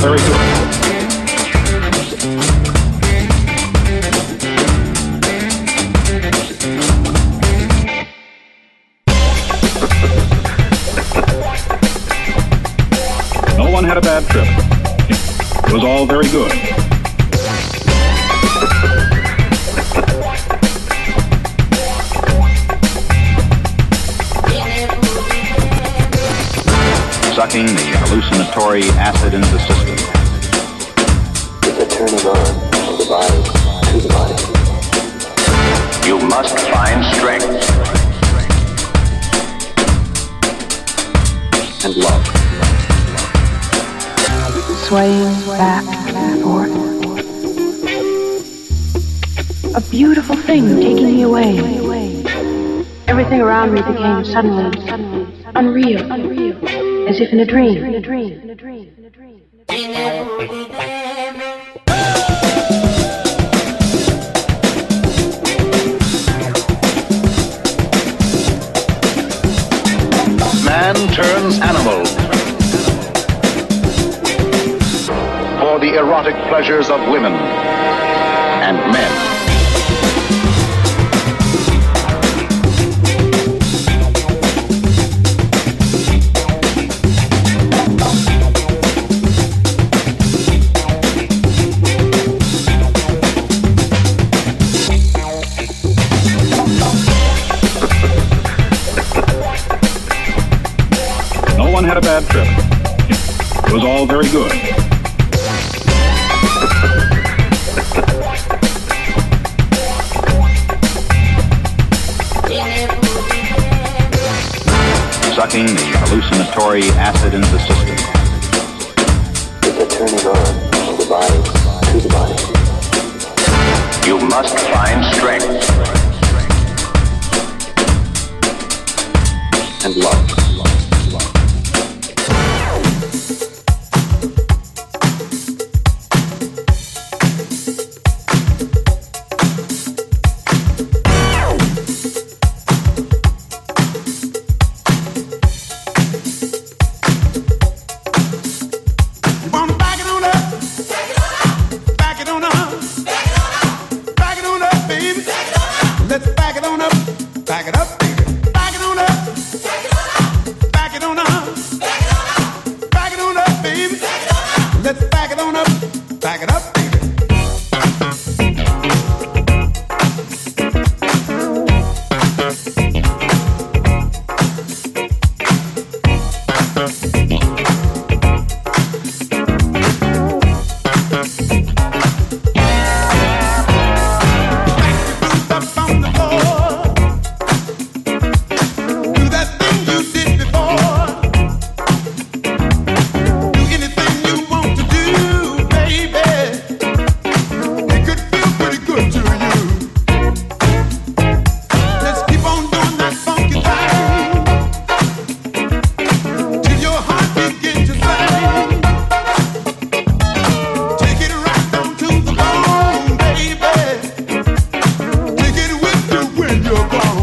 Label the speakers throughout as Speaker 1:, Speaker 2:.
Speaker 1: Very
Speaker 2: suddenly, unreal, as if in a dream.
Speaker 1: Man turns animal for the erotic pleasures of women.
Speaker 3: your power.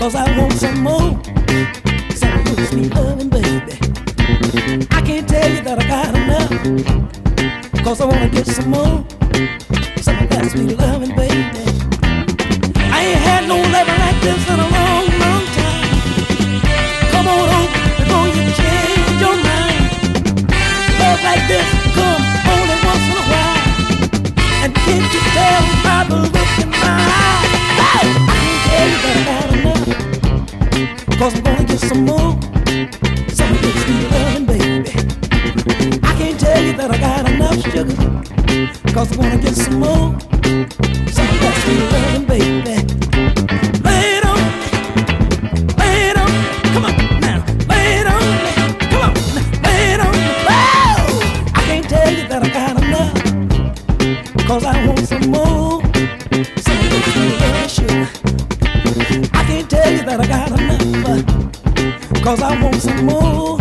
Speaker 3: Cause I want some more. Some your sweet loving, baby. I can't tell you that I got enough, cause I wanna get some more. Some of that sweet loving, baby. I ain't had no loving like this in a long, long time. Come on home before you change your mind. Love like this come only once in a while. And can't you tell by the look in my eyes? Hey! Cause I want some more. Cause I want some more.